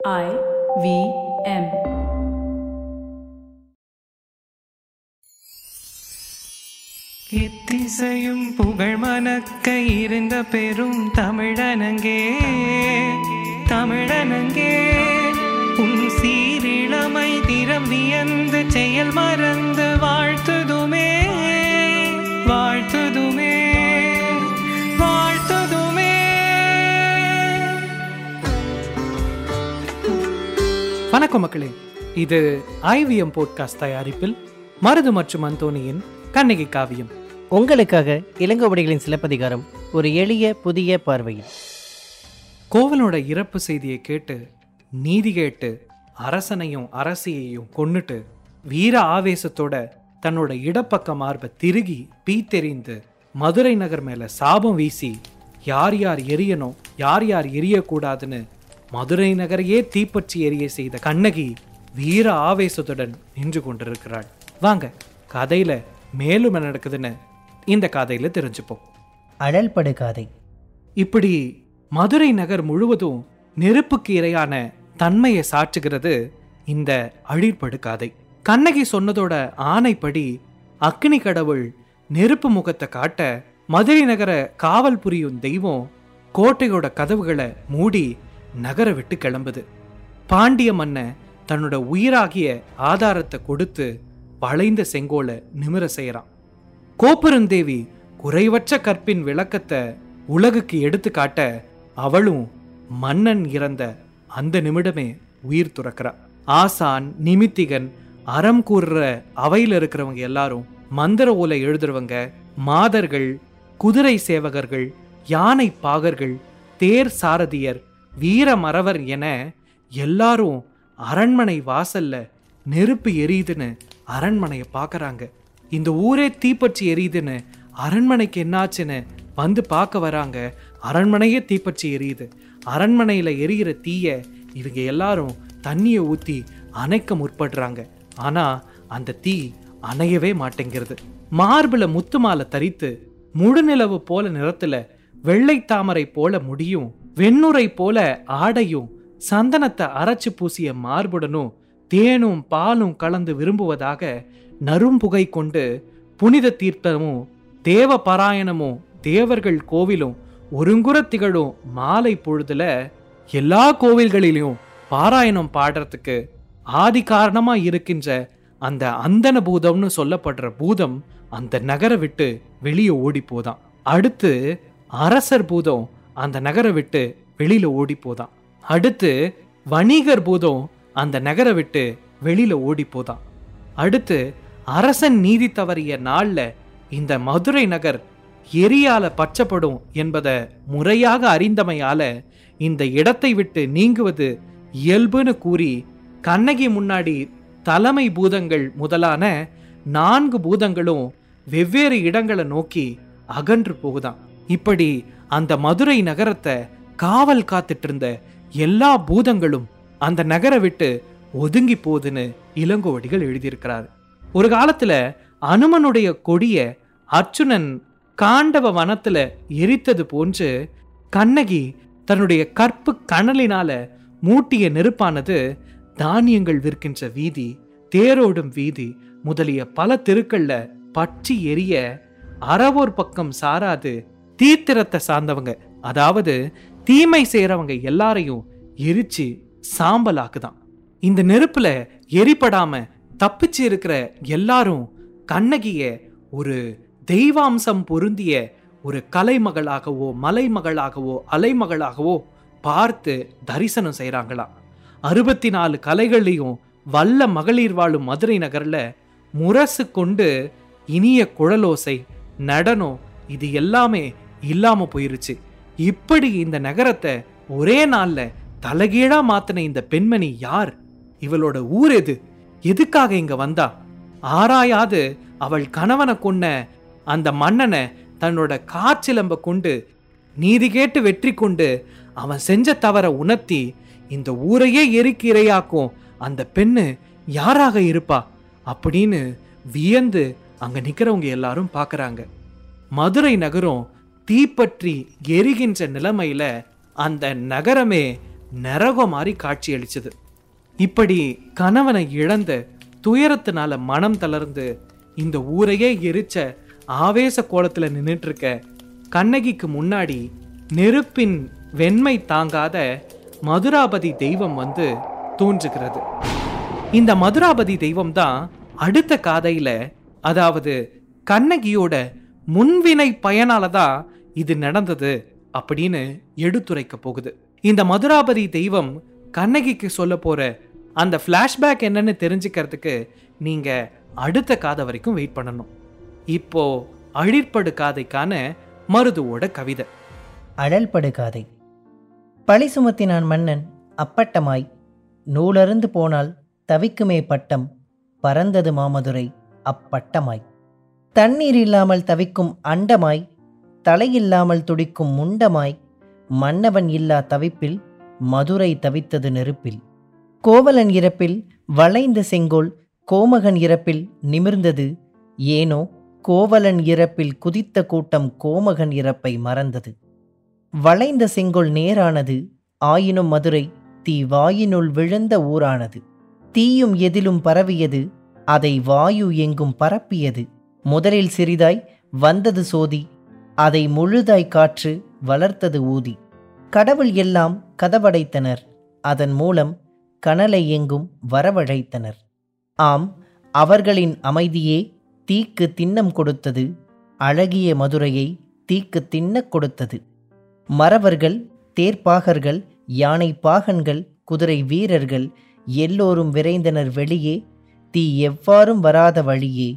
I V M. எத்திசையும் புகழ் மணக்க இருந்த பெரும் தமிழனங்கே தமிழனங்கே உன் சீரிழமை திறம் வியந்து செயல் மறந்து வாழ்த்துதுமே வாழ்த்துதுமே வணக்கம் மக்களே. இது ஐவிஎம் போட்காஸ்ட் தயாரிப்பில் மருது மற்றும் அந்தோனியின் கண்ணகி காவியம். உங்களுக்காக இளங்கோவடிகளின் சிலப்பதிகாரம் ஒரு எளிய புதிய பார்வையில். கோவலோட இறப்பு செய்தியை கேட்டு நீதி கேட்டு அரசனையும் அரசியையும் கொன்னுட்டு வீர ஆவேசத்தோட தன்னோட இடப்பக்க மார்பை திருகி பீத்தெறிந்து மதுரை நகர் மேல சாபம் வீசி யார் யார் எரியணும் யார் யார் எரியக்கூடாதுன்னு மதுரை நகரையே தீப்பற்றி எரிய செய்த கண்ணகி வீர ஆவேசத்துடன் நின்று கொண்டிருக்கிறாள். வாங்க கதையில மேலும் என்ன நடக்குதுன்னு இந்த கதையில தெரிஞ்சுப்போம். அழல் படு காதை. இப்படி மதுரை நகர் முழுவதும் நெருப்புக்கு இரையான தன்மையை சாற்றுகிறது இந்த அழிற்படு காதை. கண்ணகி சொன்னதோட ஆணைப்படி அக்னி கடவுள் நெருப்பு முகத்தை காட்ட மதுரை நகர காவல் புரியும் தெய்வம் கோட்டையோட கதவுகளை மூடி நகர விட்டு கிளம்புது. பாண்டிய மன்னன் தன்னோட உயிராகிய ஆதாரத்தை கொடுத்து வளைந்த செங்கோலை நிமிர செய்யறான். கோபுரந்தேவி குறைவற்ற கற்பின் விளக்கத்தை உலகுக்கு எடுத்து காட்ட அவளும் மன்னன் இறந்த அந்த நிமிடமே உயிர் துறக்கிறா. ஆசான் நிமித்திகன் அறம் கூறுற அவையில் இருக்கிறவங்க எல்லாரும் மந்திர ஓலை எழுதுறவங்க மாதர்கள் குதிரை சேவகர்கள் யானை பாகர்கள் தேர் சாரதியர் வீர மறவர் என எல்லாரும் அரண்மனை வாசல்ல நெருப்பு எரியுதுன்னு அரண்மனையை பார்க்குறாங்க இந்த ஊரே தீப்பற்றி எரியுதுன்னு அரண்மனைக்கு என்னாச்சுன்னு வந்து பார்க்க வராங்க. அரண்மனையே தீப்பற்றி எரியுது. அரண்மனையில் எரியிற தீயை இவங்க எல்லாரும் தண்ணியை ஊற்றி அணைக்க முற்படுறாங்க. ஆனால் அந்த தீ அணையவே மாட்டேங்கிறது. மார்பில் முத்து மாலை தரித்து முழுநிலவு போல நிறத்தில் வெள்ளை தாமரை போல முடியும் வெண்ணுரை போல ஆடையும் சந்தனத்தை அரைச்சு பூசிய மார்புடனும் தேனும் பாலும் கலந்து விரும்புவதாக நரும்புகை கொண்டு புனித தீர்த்தமும் தேவ பாராயணமும் தேவர்கள் கோவிலும் ஒருங்குற திகழும் மாலை பொழுதுல எல்லா கோவில்களிலும் பாராயணம் பாடுறதுக்கு ஆதி காரணமா இருக்கின்ற அந்த அந்தன பூதம்னு சொல்லப்படுற பூதம் அந்த நகரை விட்டு வெளியே ஓடி போதான். அடுத்து அரசர் பூதம் அந்த நகரை விட்டு வெளியில ஓடி போதான் அடுத்து வணிகர் பூதம் அந்த நகரை விட்டு வெளியில ஓடி போதான் அடுத்து அரசன் நீதி தவறிய நாளில் இந்த மதுரை நகர் எரியால பச்சப்படும் என்பதை முறையாக அறிந்தமையால இந்த இடத்தை விட்டு நீங்குவது இயல்புன்னு கூறி கண்ணகி முன்னாடி தலைமை பூதங்கள் முதலான நான்கு பூதங்களும் வெவ்வேறு இடங்களை நோக்கி அகன்று போகுதான். இப்படி அந்த மதுரை நகரத்தை காவல் காத்துட்டு இருந்த எல்லா பூதங்களும் அந்த நகரை விட்டு ஒதுங்கி போகுதுன்னு இளங்கோவடிகள் எழுதியிருக்கிறார். ஒரு காலத்துல அனுமனுடைய கொடிய அர்ச்சுனன் காண்டவ வனத்துல எரித்தது போன்று கண்ணகி தன்னுடைய கற்பு கணலினால மூட்டிய நெருப்பானது தானியங்கள் விற்கின்ற வீதி தேரோடும் வீதி முதலிய பல தெருக்கள்ல பற்றி எரிய அறவோர் பக்கம் சாராது தீத்திரத்தை சார்ந்தவங்க அதாவது தீமை செய்கிறவங்க எல்லாரையும் எரிச்சு சாம்பலாக்குதான். இந்த நெருப்புல எரிப்படாம தப்பிச்சு இருக்கிற எல்லாரும் கண்ணகிய ஒரு தெய்வாம்சம் பொருந்திய ஒரு கலைமகளாகவோ மலைமகளாகவோ அலைமகளாகவோ பார்த்து தரிசனம் செய்கிறாங்களாம் அறுபத்தி நாலு கலைகளையும் வல்ல மகளிர் வாழும் மதுரை நகரில் முரசு கொண்டு இனிய குழலோசை நடனம் இது எல்லாமே இல்லாமல் போயிருச்சு. இப்படி இந்த நகரத்தை ஒரே நாளில் தலைகீழா மாத்தின இந்த பெண்மணி யார்? இவளோட ஊர் எது? எதுக்காக இங்கே வந்தா? ஆராயாது அவள் கணவனை கொன்ன அந்த மன்னனை தன்னோட காற்றிலம்ப கொண்டு நீதி கேட்டு வெற்றி கொண்டு அவன் செஞ்ச தவற உணர்த்தி இந்த ஊரையே எரிக்கு இரையாக்கும் அந்த பெண்ணு யாராக இருப்பா? அப்படின்னு வியந்து அங்கே நிற்கிறவங்க எல்லாரும் பார்க்குறாங்க மதுரை நகரம் தீப்பற்றி எரிகின்ற நிலைமையில அந்த நகரமே நரகம் மாதிரி காட்சியளிச்சது. இப்படி கணவனை இழந்த துயரத்தினால மனம் தளர்ந்து இந்த ஊரையே எரிச்ச ஆவேச கோலத்தில் நின்றுட்டு இருக்க கண்ணகிக்கு முன்னாடி நெருப்பின் வெண்மை தாங்காத மதுராபதி தெய்வம் வந்து தோன்றுகிறது. இந்த மதுராபதி தெய்வம் தான் அடுத்த காதையில் அதாவது கண்ணகியோட முன்வினை பயனால தான் இது நடந்தது அப்படின்னு எடுத்துரைக்க போகுது. இந்த மதுராபதி தெய்வம் கண்ணகிக்கு சொல்ல போற அந்த ஃப்ளாஷ்பேக் என்னன்னு தெரிஞ்சுக்கிறதுக்கு நீங்க அடுத்த காதை வரைக்கும் வெயிட் பண்ணணும். இப்போ அழிற்படு காதைக்கான மருதுவோட கவிதை. அழல் படுகாதை பழி சுமத்தினான் மன்னன் அப்பட்டமாய். நூலருந்து போனால் தவிக்குமே பட்டம் பறந்தது மாமதுரை அப்பட்டமாய். தண்ணீர் இல்லாமல் தவிக்கும் அண்டமாய். தலையில்லாமல் துடிக்கும் முண்டமாய் மன்னவன் இல்லா தவிப்பில் மதுரை தவித்தது நெருப்பில். கோவலன் இறப்பில் வளைந்த செங்கோல் கோமகன் இறப்பில் நிமிர்ந்தது. ஏனோ கோவலன் இறப்பில் குதித்த கூட்டம் கோமகன் இறப்பை மறந்தது. வளைந்த செங்கோல் நேரானது ஆயினும் மதுரை தீ வாயினுள் விழுந்த ஊரானது. தீயும் எதிலும் பரவியது அதை வாயு எங்கும் பரப்பியது. முதலில் சிறிதாய் வந்தது சோதி அதை முழுதாய் காற்று வளர்த்தது ஊதி. கடவுள் எல்லாம் கதவடைத்தனர். அதன் மூலம் கனலை எங்கும் வரவழைத்தனர். ஆம் அவர்களின் அமைதியே தீக்கு திண்ணம் கொடுத்தது. அழகிய மதுரையை தீக்கு தின்னக் கொடுத்தது. மறவர்கள் தேர்ப்பாகர்கள் யானை பாகன்கள் குதிரை வீரர்கள் எல்லோரும் விரைந்தனர் வெளியே. தீ எவ்வாறும் வராத வழியே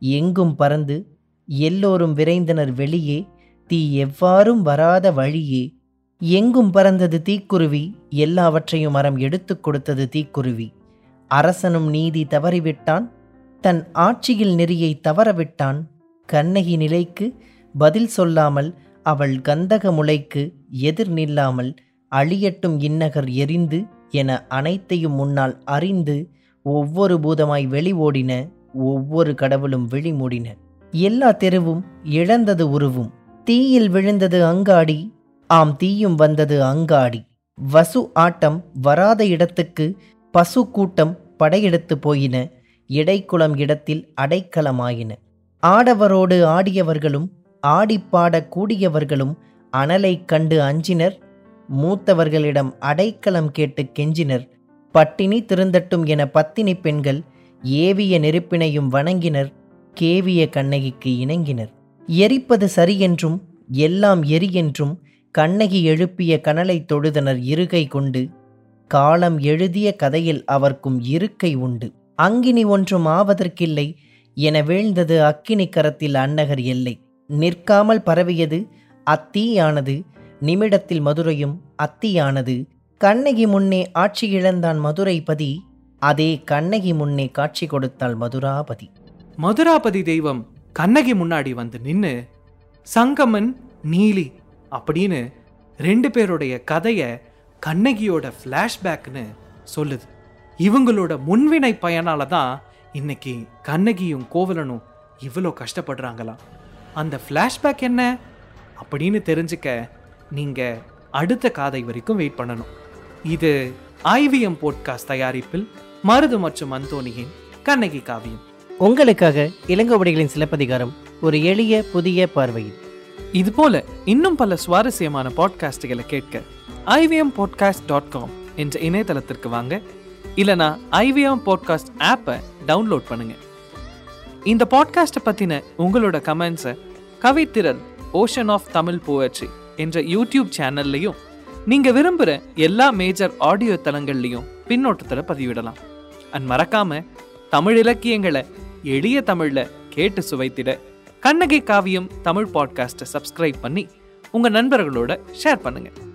எங்கும் பறந்து எல்லோரும் விரைந்தனர் வெளியே. தீ எவ்வாறும் வராத வழியே. எங்கும் பறந்தது தீக்குருவி எல்லாவற்றையும் மரம் எடுத்துக் கொடுத்தது தீக்குருவி. அரசனும் நீதி தவறிவிட்டான் தன் ஆட்சியில் நெறியை தவறவிட்டான். கண்ணகி நிலைக்கு பதில் சொல்லாமல் அவள் கந்தக முளைக்கு எதிர் நில்லாமல் அழியட்டும் இன்னகர் எரிந்து என அனைத்தையும் முன்னால் அறிந்து ஒவ்வொரு பூதமாய் வெளி ஓடின ஒவ்வொரு கடவுளும் விழி மூடின. எல்லா தெருவும் இழந்தது உருவும். தீயில் விழுந்தது அங்காடி ஆம் தீயும் வந்தது அங்காடி. வசு ஆட்டம் வராத இடத்துக்கு பசு கூட்டம் படையெடுத்து போயின இடைக்குளம் இடத்தில் அடைக்கலமாயின. ஆடவரோடு ஆடியவர்களும் ஆடிப்பாடக் கூடியவர்களும் அனலைக் கண்டு அஞ்சினர் மூத்தவர்களிடம் அடைக்கலம் கேட்டு கெஞ்சினர். பட்டினி திருந்தட்டும் என பத்தினி பெண்கள் ஏவிய நெருப்பினையும் வணங்கினர். கேவிய கண்ணகிக்கு இணங்கினர். எரிப்பது சரியென்றும் எல்லாம் எரி என்றும் கண்ணகி எழுப்பிய கனலை தொழுதனர் இருகை கொண்டு காலம் எழுதிய கதையில் அவர்க்கும் இருக்கை உண்டு. அங்கினி ஒன்றும் ஆவதற்கில்லை என வீழ்ந்தது அக்கினி கரத்தில் அன்னகர் எல்லை. நிற்காமல் பரவியது அத்தீயானது நிமிடத்தில் மதுரையும் அத்தியானது. கண்ணகி முன்னே ஆட்சி இழந்தான் மதுரைபதி அதே கண்ணகி முன்னே காட்சி கொடுத்தாள் மதுராபதி. மதுராபதி தெய்வம் கண்ணகி முன்னாடி வந்து நின்னு சங்கமன் நீலி அப்படின்னு ரெண்டு பேருடைய கதையை கண்ணகியோட ஃப்ளாஷ்பேக்னு சொல்லுது. இவங்களோட முன்வினை பயனால தான் இன்னைக்கு கண்ணகியும் கோவலனும் இவ்வளோ கஷ்டப்படுறாங்களாம் அந்த ஃப்ளாஷ்பேக் என்ன அப்படின்னு தெரிஞ்சுக்க நீங்க அடுத்த காதை வரைக்கும் வெயிட் பண்ணணும். இது ஐவிஎம் போட்காஸ்ட் தயாரிப்பில் மருது மற்றும் அந்தோனியின் கண்ணகி காவியம். உங்களுக்காக இளங்கோவடிகளின் சிலப்பதிகாரம் ஒரு எளிய புதிய பார்வையில் இதுபோல இன்னும் பல சுவாரஸ்யமான பாட்காஸ்டுகளை கேட்க ஐவிஎம் பாட்காஸ்ட் டாட் காம் என்ற இணையதளத்திற்கு வாங்க. இல்லைனா ஐவிஎம் பாட்காஸ்ட் ஆப்பை டவுன்லோட் பண்ணுங்க. இந்த பாட்காஸ்ட்டை பற்றின உங்களோட கமெண்ட்ஸை Kavithiral ocean of Tamil poetry என்ற யூடியூப் சேனல்லையும் நீங்கள் விரும்புகிற எல்லா மேஜர் ஆடியோ தளங்கள்லையும் பின்னோட்டத்தில் பதிவிடலாம். அண்ட் மறக்காம தமிழ் இலக்கியங்களை எளிய தமிழில் கேட்டு சுவைத்திட கண்ணகி காவியம் தமிழ் பாட்காஸ்ட்டை சப்ஸ்கிரைப் பண்ணி உங்கள் நண்பர்களோட ஷேர் பண்ணுங்கள்